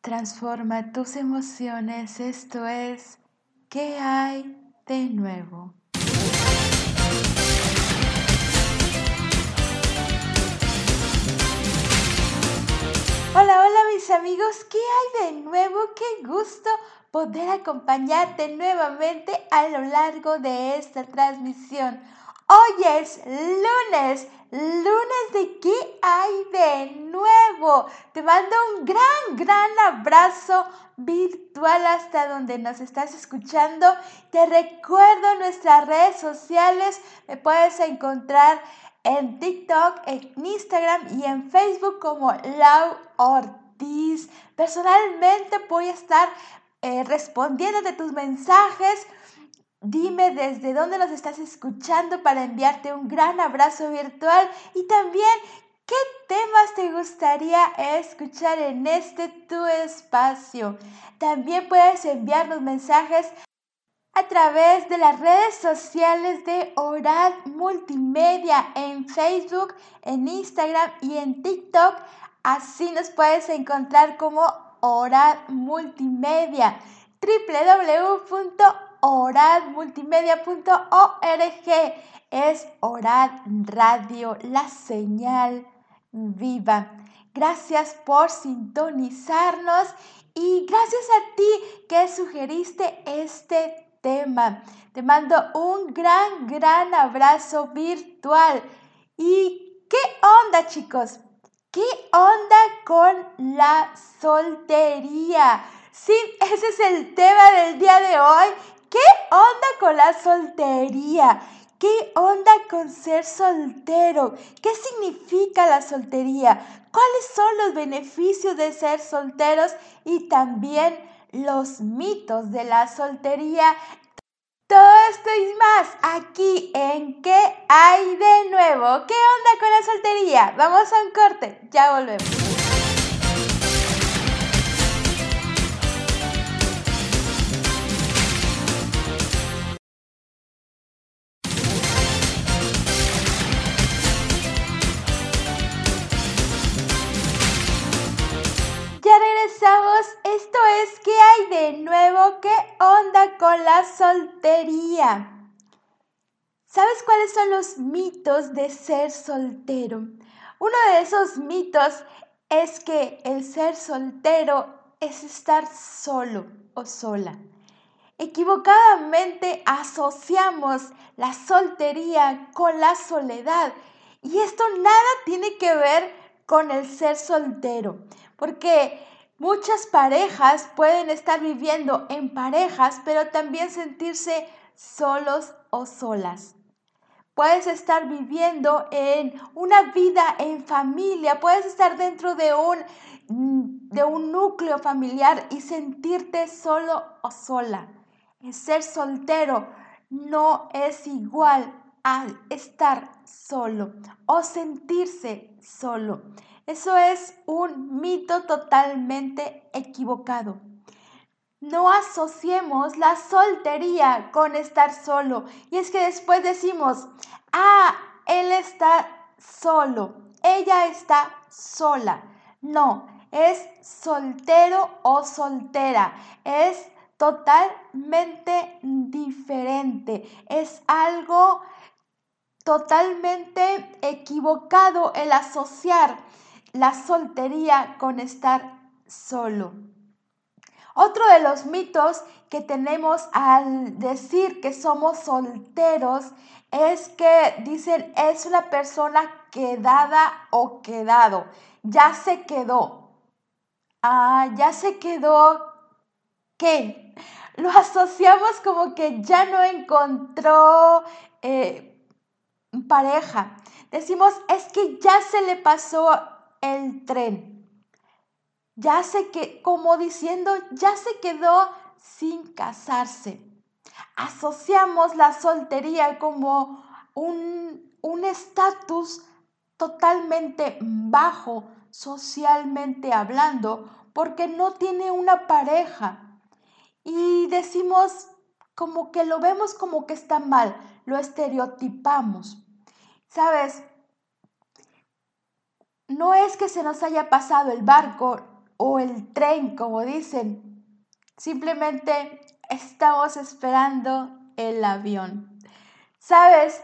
Transforma tus emociones, esto es, ¿qué hay de nuevo? Hola, hola mis amigos, ¿qué hay de nuevo? Qué gusto poder acompañarte nuevamente a lo largo de esta transmisión. Hoy es lunes, lunes de qué hay de nuevo. Te mando un gran, gran abrazo virtual hasta donde nos estás escuchando. Te recuerdo nuestras redes sociales. Me puedes encontrar en TikTok, en Instagram y en Facebook como Lau Ortiz. Personalmente voy a estar eh, respondiéndote tus mensajes Dime desde dónde nos estás escuchando para enviarte un gran abrazo virtual y también qué temas te gustaría escuchar en este tu espacio. También puedes enviarnos mensajes a través de las redes sociales de Oral Multimedia en Facebook, en Instagram y en TikTok. Así nos puedes encontrar como Oral Multimedia www oradmultimedia.org. Es Orad Radio, la señal viva. Gracias por sintonizarnos y gracias a ti que sugeriste este tema. Te mando un gran, gran abrazo virtual. ¿Y qué onda, chicos? ¿Qué onda con la soltería? Sí, ese es el tema del día de hoy ¿Qué onda con la soltería? ¿Qué onda con ser soltero? ¿Qué significa la soltería? ¿Cuáles son los beneficios de ser solteros y también los mitos de la soltería? Todo esto y más aquí en ¿Qué hay de nuevo? ¿Qué onda con la soltería? Vamos a un corte, ya volvemos. ¿Qué onda con la soltería? ¿Sabes cuáles son los mitos de ser soltero? Uno de esos mitos es que el ser soltero es estar solo o sola. Equivocadamente asociamos la soltería con la soledad y esto nada tiene que ver con el ser soltero, porque Muchas parejas pueden estar viviendo en parejas, pero también sentirse solos o solas. Puedes estar viviendo en una vida en familia, puedes estar dentro de un, de un núcleo familiar y sentirte solo o sola. El ser soltero no es igual a estar solo o sentirse solo. Eso es un mito totalmente equivocado. No asociemos la soltería con estar solo. Y es que después decimos, ah, él está solo, ella está sola. No, es soltero o soltera. Es totalmente diferente. Es algo totalmente equivocado el asociar la soltería con estar solo. Otro de los mitos que tenemos al decir que somos solteros es que dicen es una persona quedada o quedado. Ya se quedó. Ah, ya se quedó. ¿Qué? Lo asociamos como que ya no encontró eh, pareja. Decimos es que ya se le pasó el tren. Ya se que, como diciendo, ya se quedó sin casarse. Asociamos la soltería como un estatus totalmente bajo socialmente hablando porque no tiene una pareja. Y decimos como que lo vemos como que está mal, lo estereotipamos. Sabes, no es que se nos haya pasado el barco o el tren, como dicen. Simplemente estamos esperando el avión. ¿Sabes?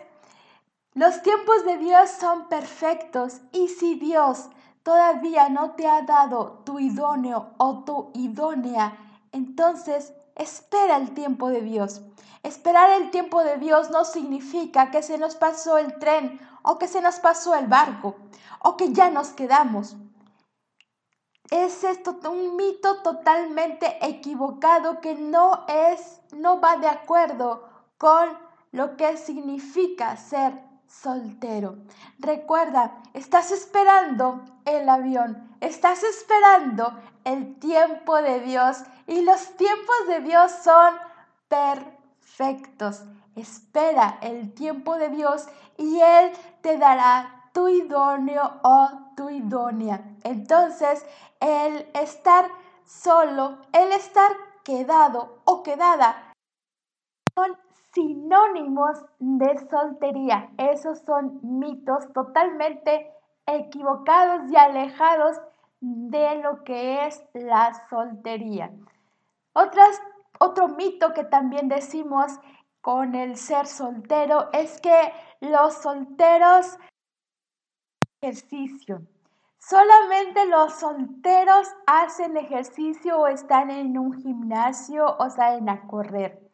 Los tiempos de Dios son perfectos y si Dios todavía no te ha dado tu idóneo o tu idónea, entonces espera el tiempo de Dios. Esperar el tiempo de Dios no significa que se nos pasó el tren o que se nos pasó el barco o que ya nos quedamos. Es esto un mito totalmente equivocado que no es no va de acuerdo con lo que significa ser soltero. Recuerda, estás esperando el avión, estás esperando el tiempo de Dios y los tiempos de Dios son perfectos. Espera el tiempo de Dios y Él te dará tu idóneo o tu idónea. Entonces, el estar solo, el estar quedado o quedada son sinónimos de soltería. Esos son mitos totalmente equivocados y alejados de lo que es la soltería. Otro mito que también decimos con el ser soltero es que los solteros ejercicio. Solamente los solteros hacen ejercicio o están en un gimnasio o salen a correr.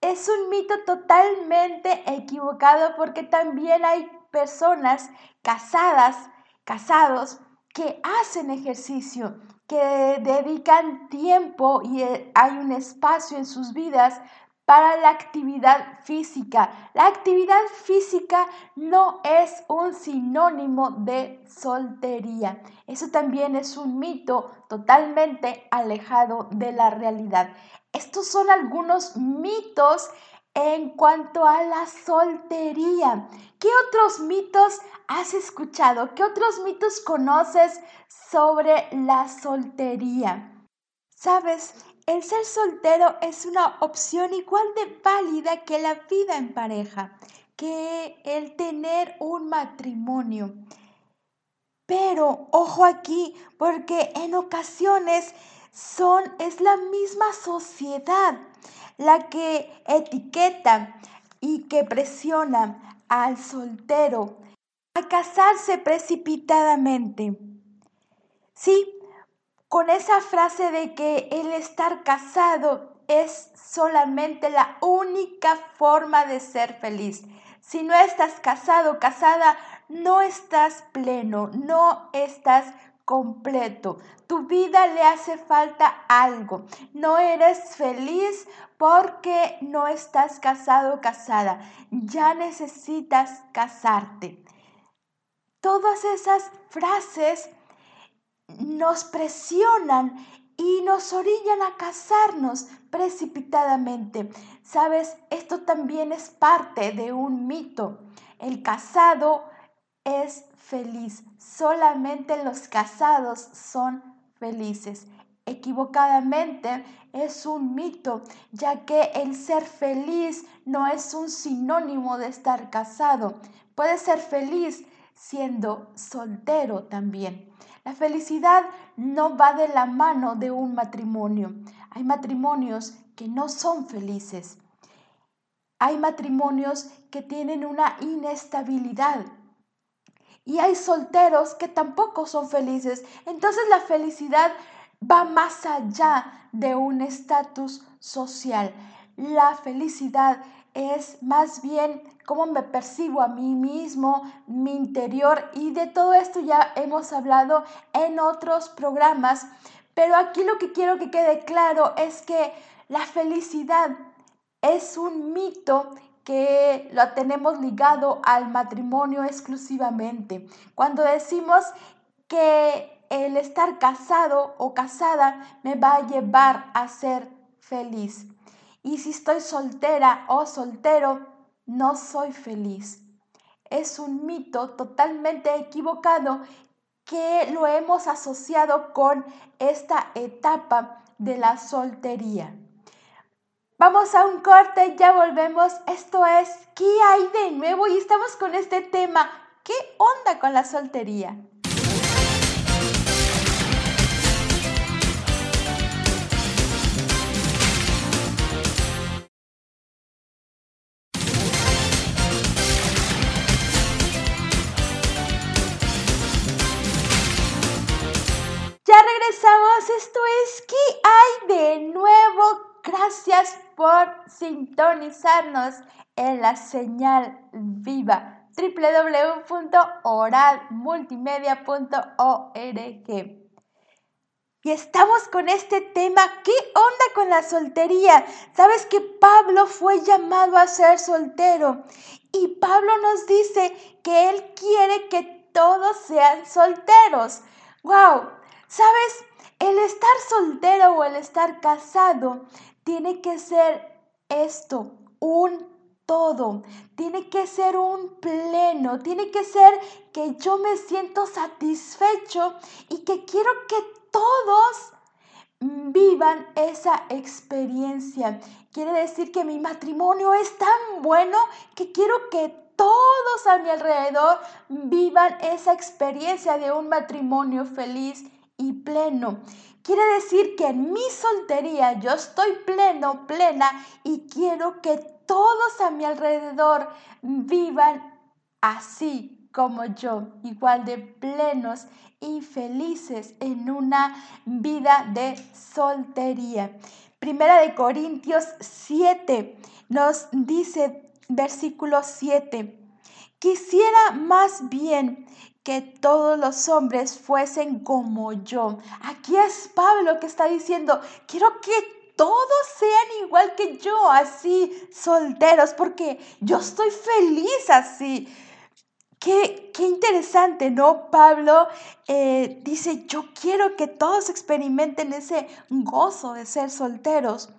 Es un mito totalmente equivocado porque también hay personas casadas, casados, que hacen ejercicio, que dedican tiempo y eh, hay un espacio en sus vidas para la actividad física. La actividad física no es un sinónimo de soltería. Eso también es un mito totalmente alejado de la realidad. Estos son algunos mitos en cuanto a la soltería. ¿Qué otros mitos has escuchado? ¿Qué otros mitos conoces sobre la soltería? Sabes, el ser soltero es una opción igual de válida que la vida en pareja, que el tener un matrimonio. Pero ojo aquí, porque en ocasiones son es la misma sociedad la que etiqueta y que presiona al soltero a casarse precipitadamente. Sí, con esa frase de que el estar casado es solamente la única forma de ser feliz. Si no estás casado, casada, no estás pleno, no estás completo. Tu vida le hace falta algo. No eres feliz porque no estás casado casada. Ya necesitas casarte. Todas esas frases nos presionan y nos orillan a casarnos precipitadamente. Sabes, esto también es parte de un mito. El casado es feliz. Solamente los casados son felices. Equivocadamente es un mito, ya que el ser feliz no es un sinónimo de estar casado. Puedes ser feliz siendo soltero también. La felicidad no va de la mano de un matrimonio. Hay matrimonios que no son felices. Hay matrimonios que tienen una inestabilidad y hay solteros que tampoco son felices. Entonces la felicidad va más allá de un estatus social. La felicidad es más bien cómo me percibo a mí mismo, mi interior y de todo esto ya hemos hablado en otros programas. Pero aquí lo que quiero que quede claro es que la felicidad es un mito que lo tenemos ligado al matrimonio exclusivamente. Cuando decimos que el estar casado o casada me va a llevar a ser feliz. Y si estoy soltera o soltero, no soy feliz. Es un mito totalmente equivocado que lo hemos asociado con esta etapa de la soltería. Vamos a un corte, ya volvemos. Esto es ¿Qué hay de nuevo? Y estamos con este tema. ¿Qué onda con la soltería? Esto es ¿Qué hay de nuevo? Gracias por sintonizarnos en la señal viva www.oralmultimedia.org. Y estamos con este tema, ¿qué onda con la soltería? Sabes que Pablo fue llamado a ser soltero y Pablo nos dice que él quiere que todos sean solteros. ¡Wow! ¿Sabes? El estar soltero o el estar casado tiene que ser esto, un todo, tiene que ser un pleno, tiene que ser que yo me siento satisfecho y que quiero que todos vivan esa experiencia. Quiere decir que mi matrimonio es tan bueno que quiero que todos a mi alrededor vivan esa experiencia de un matrimonio feliz y pleno. Quiere decir que en mi soltería yo estoy pleno, plena y quiero que todos a mi alrededor vivan así como yo, igual de plenos y felices en una vida de soltería. Primera de Corintios 7 nos dice versículo 7. Quisiera más bien que todos los hombres fuesen como yo. Aquí es Pablo que está diciendo, quiero que todos sean igual que yo, así solteros, porque yo estoy feliz así. Qué, qué interesante, ¿no? Pablo eh, dice, yo quiero que todos experimenten ese gozo de ser solteros.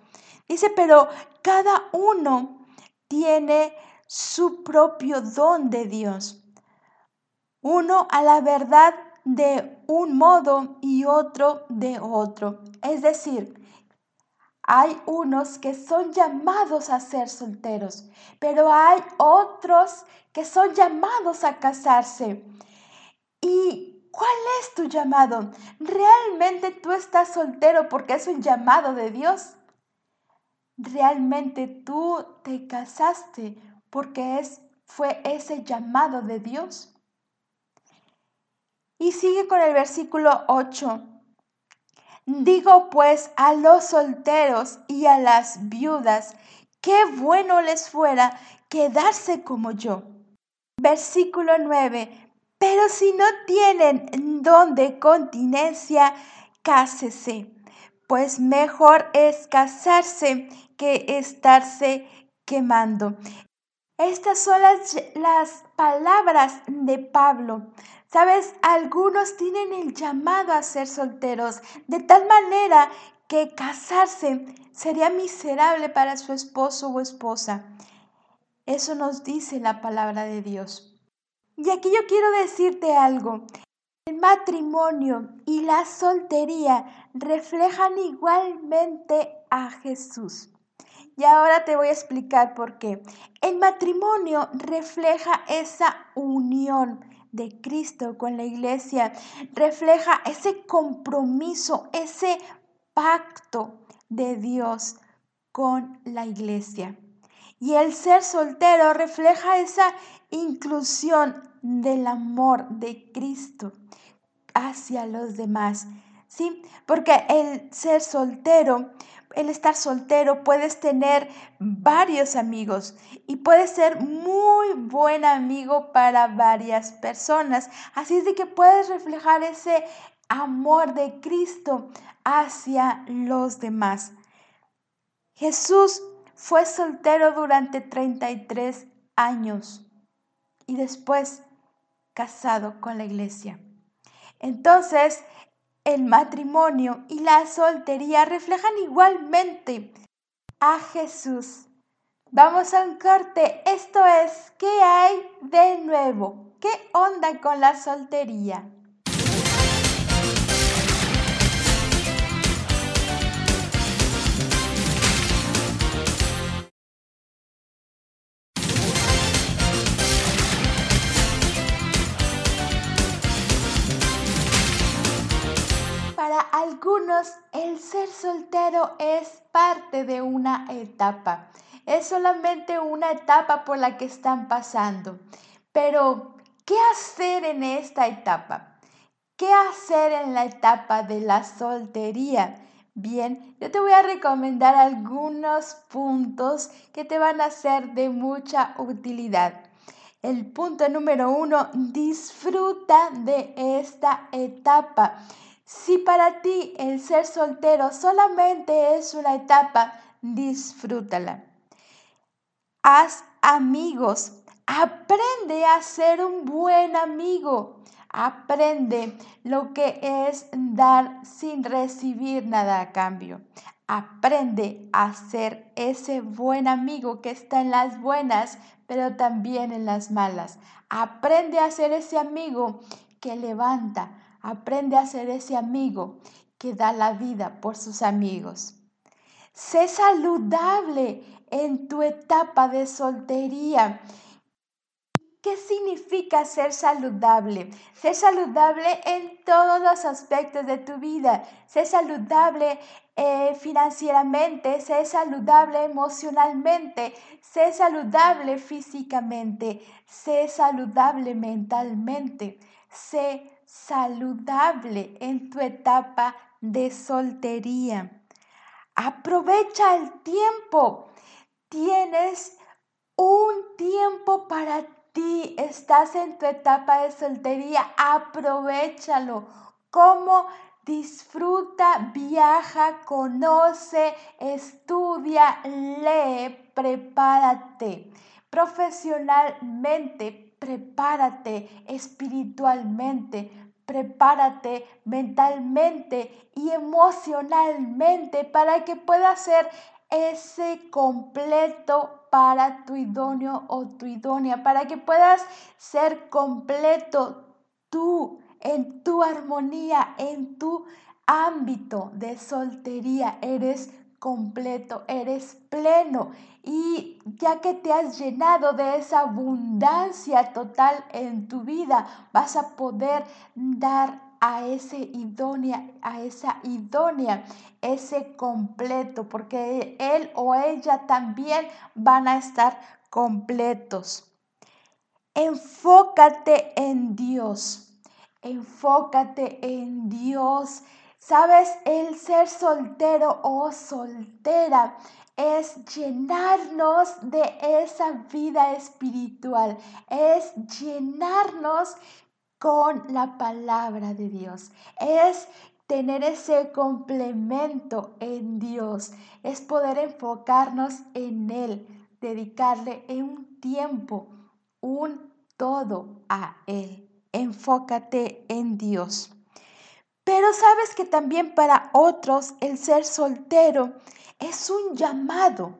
Dice, pero cada uno tiene su propio don de Dios uno a la verdad de un modo y otro de otro. Es decir, hay unos que son llamados a ser solteros, pero hay otros que son llamados a casarse. ¿Y cuál es tu llamado? ¿Realmente tú estás soltero porque es un llamado de Dios? ¿Realmente tú te casaste porque es, fue ese llamado de Dios? Y sigue con el versículo 8. Digo pues a los solteros y a las viudas, qué bueno les fuera quedarse como yo. Versículo 9. Pero si no tienen don de continencia, cásese, pues mejor es casarse que estarse quemando. Estas son las, las palabras de Pablo. Sabes, algunos tienen el llamado a ser solteros, de tal manera que casarse sería miserable para su esposo o esposa. Eso nos dice la palabra de Dios. Y aquí yo quiero decirte algo. El matrimonio y la soltería reflejan igualmente a Jesús. Y ahora te voy a explicar por qué. El matrimonio refleja esa unión de Cristo con la iglesia, refleja ese compromiso, ese pacto de Dios con la iglesia. Y el ser soltero refleja esa inclusión del amor de Cristo hacia los demás. ¿Sí? Porque el ser soltero el estar soltero, puedes tener varios amigos y puedes ser muy buen amigo para varias personas. Así es de que puedes reflejar ese amor de Cristo hacia los demás. Jesús fue soltero durante 33 años y después casado con la iglesia. Entonces, el matrimonio y la soltería reflejan igualmente a Jesús. Vamos a un corte. Esto es, ¿qué hay de nuevo? ¿Qué onda con la soltería? Algunos el ser soltero es parte de una etapa. Es solamente una etapa por la que están pasando. Pero, ¿qué hacer en esta etapa? ¿Qué hacer en la etapa de la soltería? Bien, yo te voy a recomendar algunos puntos que te van a ser de mucha utilidad. El punto número uno, disfruta de esta etapa. Si para ti el ser soltero solamente es una etapa, disfrútala. Haz amigos. Aprende a ser un buen amigo. Aprende lo que es dar sin recibir nada a cambio. Aprende a ser ese buen amigo que está en las buenas, pero también en las malas. Aprende a ser ese amigo que levanta. Aprende a ser ese amigo que da la vida por sus amigos. Sé saludable en tu etapa de soltería. ¿Qué significa ser saludable? Ser saludable en todos los aspectos de tu vida. Ser saludable eh, financieramente, ser saludable emocionalmente, ser saludable físicamente, ser saludable mentalmente, ser saludable en tu etapa de soltería. Aprovecha el tiempo. Tienes un tiempo para ti, estás en tu etapa de soltería, aprovechalo. ¿Cómo? Disfruta, viaja, conoce, estudia, lee, prepárate. Profesionalmente, prepárate espiritualmente, prepárate mentalmente y emocionalmente para que puedas ser ese completo para tu idóneo o tu idónea, para que puedas ser completo tú en tu armonía, en tu ámbito de soltería. Eres completo, eres pleno. Y ya que te has llenado de esa abundancia total en tu vida, vas a poder dar a ese idónea, a esa idónea, ese completo, porque él o ella también van a estar completos. Enfócate en Dios. Enfócate en Dios. Sabes, el ser soltero o soltera es llenarnos de esa vida espiritual, es llenarnos con la palabra de Dios. Es tener ese complemento en Dios. Es poder enfocarnos en Él, dedicarle un tiempo, un todo a Él. Enfócate en Dios. Pero sabes que también para otros el ser soltero es un llamado.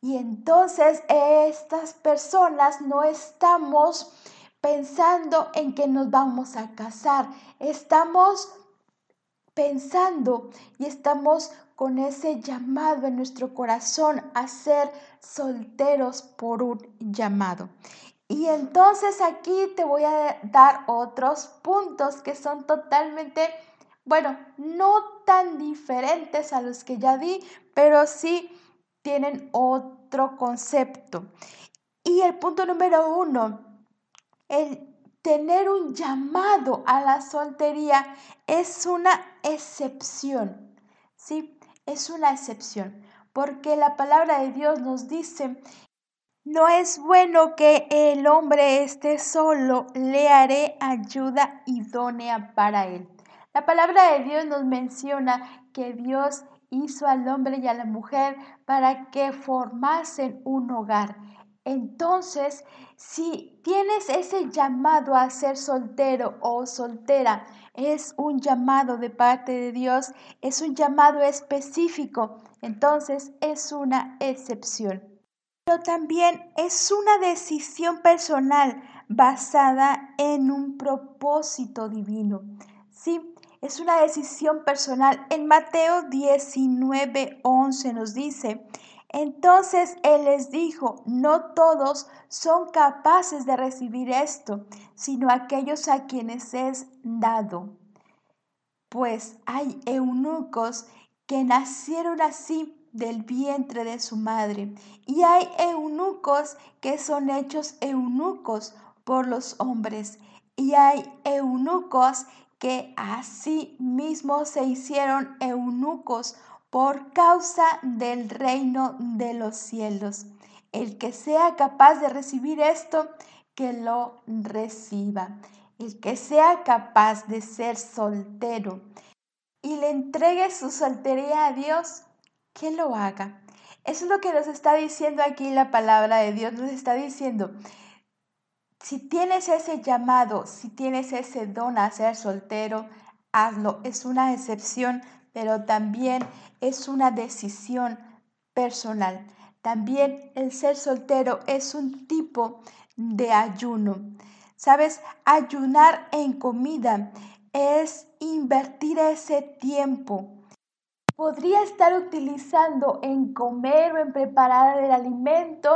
Y entonces estas personas no estamos pensando en que nos vamos a casar. Estamos pensando y estamos con ese llamado en nuestro corazón a ser solteros por un llamado. Y entonces aquí te voy a dar otros puntos que son totalmente, bueno, no tan diferentes a los que ya di, pero sí tienen otro concepto. Y el punto número uno el tener un llamado a la soltería es una excepción, ¿sí? Es una excepción, porque la palabra de Dios nos dice, no es bueno que el hombre esté solo, le haré ayuda idónea para él. La palabra de Dios nos menciona que Dios hizo al hombre y a la mujer para que formasen un hogar. Entonces, si tienes ese llamado a ser soltero o soltera, es un llamado de parte de Dios, es un llamado específico, entonces es una excepción. Pero también es una decisión personal basada en un propósito divino. Es una decisión personal. En Mateo 19, 11 nos dice, entonces él les dijo, no todos son capaces de recibir esto, sino aquellos a quienes es dado. Pues hay eunucos que nacieron así del vientre de su madre, y hay eunucos que son hechos eunucos por los hombres, y hay eunucos que así mismo se hicieron eunucos por causa del reino de los cielos. El que sea capaz de recibir esto, que lo reciba. El que sea capaz de ser soltero y le entregue su soltería a Dios, que lo haga. Eso es lo que nos está diciendo aquí la palabra de Dios. Nos está diciendo, si tienes ese llamado, si tienes ese don a ser soltero, hazlo. Es una excepción, pero también es una decisión personal. También el ser soltero es un tipo de ayuno. Sabes, ayunar en comida es invertir ese tiempo. Podría estar utilizando en comer o en preparar el alimento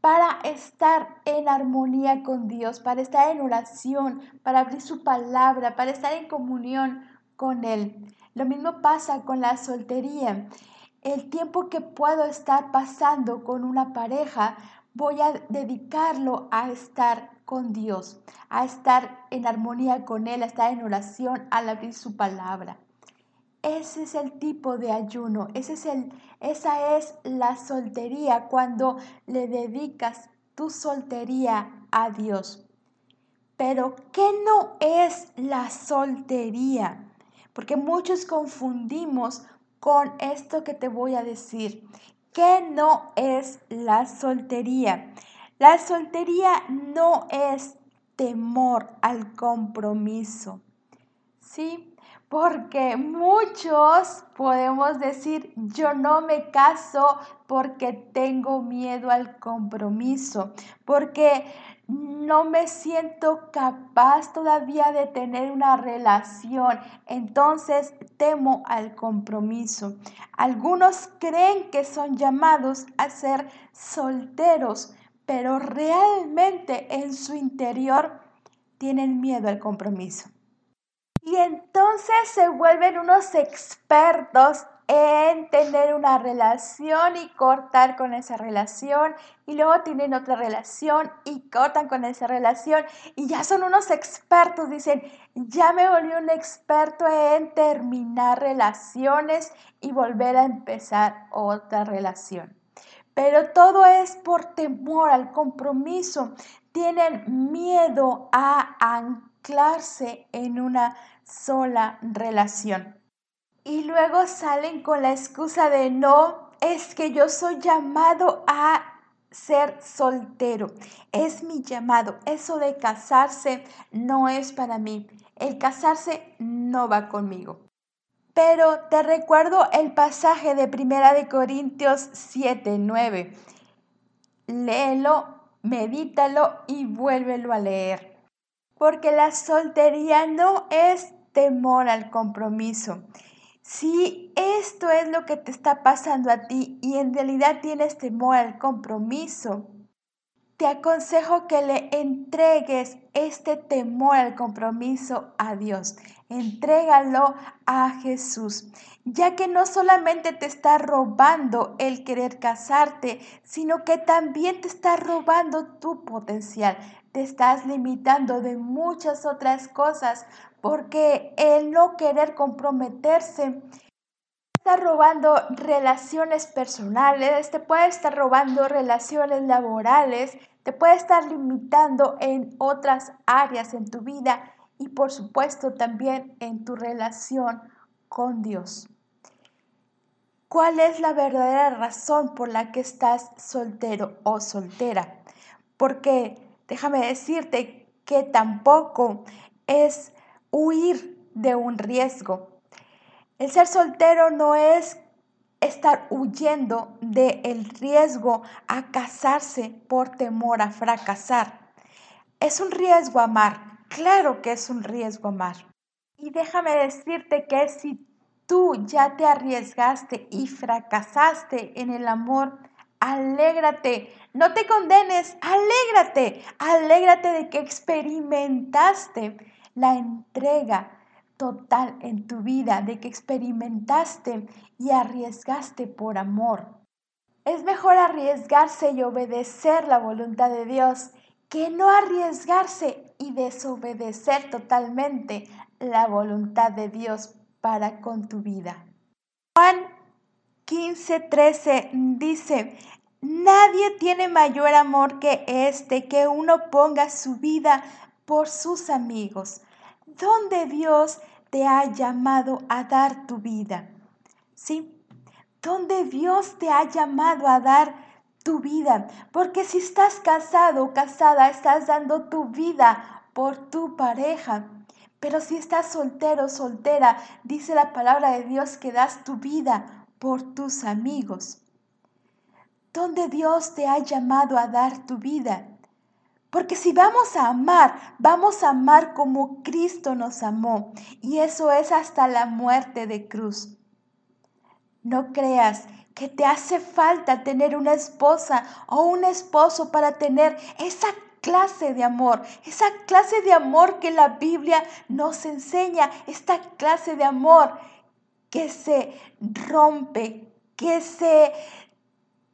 para estar en armonía con Dios, para estar en oración, para abrir su palabra, para estar en comunión con Él. Lo mismo pasa con la soltería. El tiempo que puedo estar pasando con una pareja, voy a dedicarlo a estar con Dios, a estar en armonía con Él, a estar en oración, al abrir su palabra. Ese es el tipo de ayuno, ese es el, esa es la soltería cuando le dedicas tu soltería a Dios. Pero, ¿qué no es la soltería? Porque muchos confundimos con esto que te voy a decir. ¿Qué no es la soltería? La soltería no es temor al compromiso. ¿Sí? Porque muchos podemos decir, yo no me caso porque tengo miedo al compromiso, porque no me siento capaz todavía de tener una relación, entonces temo al compromiso. Algunos creen que son llamados a ser solteros, pero realmente en su interior tienen miedo al compromiso. Entonces se vuelven unos expertos en tener una relación y cortar con esa relación y luego tienen otra relación y cortan con esa relación y ya son unos expertos, dicen, ya me volví un experto en terminar relaciones y volver a empezar otra relación pero todo es por temor al compromiso. Tienen miedo a anclarse en una sola relación. Y luego salen con la excusa de no, es que yo soy llamado a ser soltero. Es mi llamado. Eso de casarse no es para mí. El casarse no va conmigo. Pero te recuerdo el pasaje de Primera de Corintios 7, 9. Léelo, medítalo y vuélvelo a leer. Porque la soltería no es temor al compromiso. Si esto es lo que te está pasando a ti y en realidad tienes temor al compromiso, te aconsejo que le entregues este temor al compromiso a Dios. Entrégalo a Jesús, ya que no solamente te está robando el querer casarte, sino que también te está robando tu potencial. Te estás limitando de muchas otras cosas porque el no querer comprometerse está robando relaciones personales, te puede estar robando relaciones laborales, te puede estar limitando en otras áreas en tu vida y por supuesto también en tu relación con Dios. ¿Cuál es la verdadera razón por la que estás soltero o soltera? Porque déjame decirte que tampoco es huir de un riesgo. El ser soltero no es estar huyendo del riesgo a casarse por temor a fracasar. Es un riesgo amar, claro que es un riesgo amar. Y déjame decirte que si tú ya te arriesgaste y fracasaste en el amor, alégrate, no te condenes, alégrate, alégrate de que experimentaste la entrega total en tu vida, de que experimentaste y arriesgaste por amor. Es mejor arriesgarse y obedecer la voluntad de Dios que no arriesgarse y desobedecer totalmente la voluntad de Dios para con tu vida. Juan 15, 13 dice, nadie tiene mayor amor que este, que uno ponga su vida por sus amigos. ¿Dónde Dios te ha llamado a dar tu vida? ¿Sí? ¿Dónde Dios te ha llamado a dar tu vida? Porque si estás casado o casada, estás dando tu vida por tu pareja. Pero si estás soltero soltera, dice la palabra de Dios que das tu vida por tus amigos. ¿Dónde Dios te ha llamado a dar tu vida? Porque si vamos a amar, vamos a amar como Cristo nos amó. Y eso es hasta la muerte de cruz. No creas que te hace falta tener una esposa o un esposo para tener esa clase de amor, esa clase de amor que la Biblia nos enseña, esta clase de amor que se rompe, que se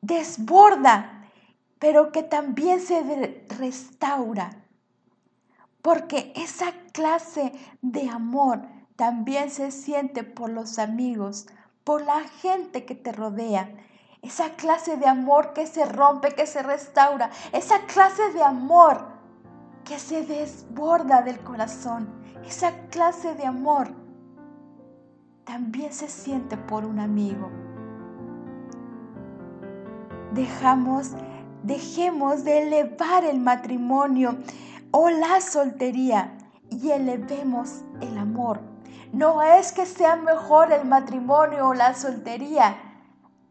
desborda, pero que también se restaura. Porque esa clase de amor también se siente por los amigos, por la gente que te rodea. Esa clase de amor que se rompe, que se restaura. Esa clase de amor que se desborda del corazón. Esa clase de amor también se siente por un amigo. Dejamos, dejemos de elevar el matrimonio o la soltería y elevemos el amor. No es que sea mejor el matrimonio o la soltería.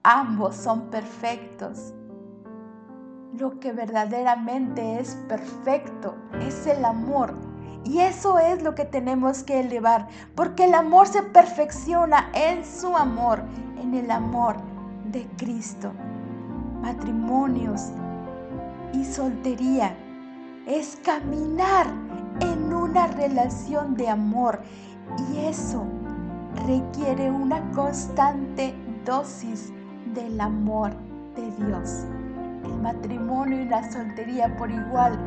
Ambos son perfectos. Lo que verdaderamente es perfecto es el amor y eso es lo que tenemos que elevar, porque el amor se perfecciona en su amor, en el amor de Cristo. Matrimonios y soltería es caminar en una relación de amor y eso requiere una constante dosis del amor de Dios. El matrimonio y la soltería por igual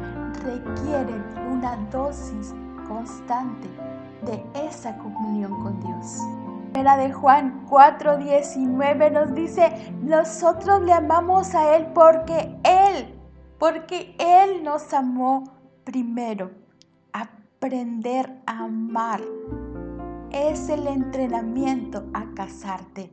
requieren una dosis constante de esa comunión con Dios. Era de Juan 4:19 nos dice, nosotros le amamos a Él porque Él, porque Él nos amó primero. Aprender a amar es el entrenamiento a casarte.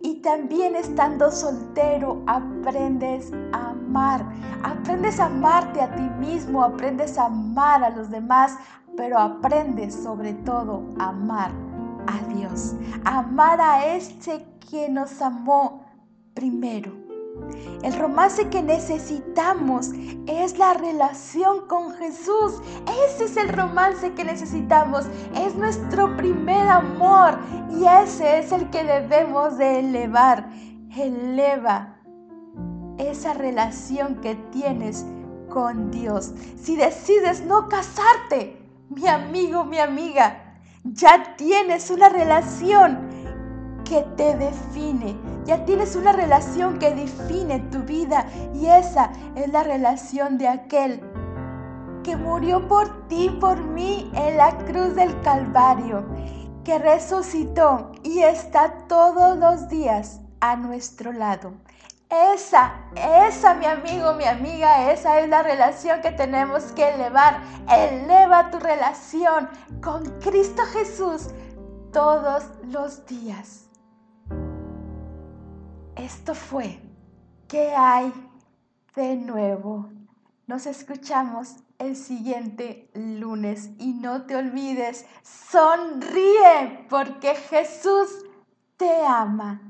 Y también estando soltero aprendes a amar. Aprendes a amarte a ti mismo, aprendes a amar a los demás, pero aprendes sobre todo a amar a Dios. amar a este que nos amó primero. El romance que necesitamos es la relación con Jesús. Ese es el romance que necesitamos. Es nuestro primer amor y ese es el que debemos de elevar. Eleva esa relación que tienes con Dios. Si decides no casarte, mi amigo, mi amiga, ya tienes una relación que te define. Ya tienes una relación que define tu vida y esa es la relación de aquel que murió por ti, por mí en la cruz del Calvario, que resucitó y está todos los días a nuestro lado. Esa, esa, mi amigo, mi amiga, esa es la relación que tenemos que elevar. Eleva tu relación con Cristo Jesús todos los días. Esto fue ¿Qué hay de nuevo? Nos escuchamos el siguiente lunes y no te olvides, sonríe porque Jesús te ama.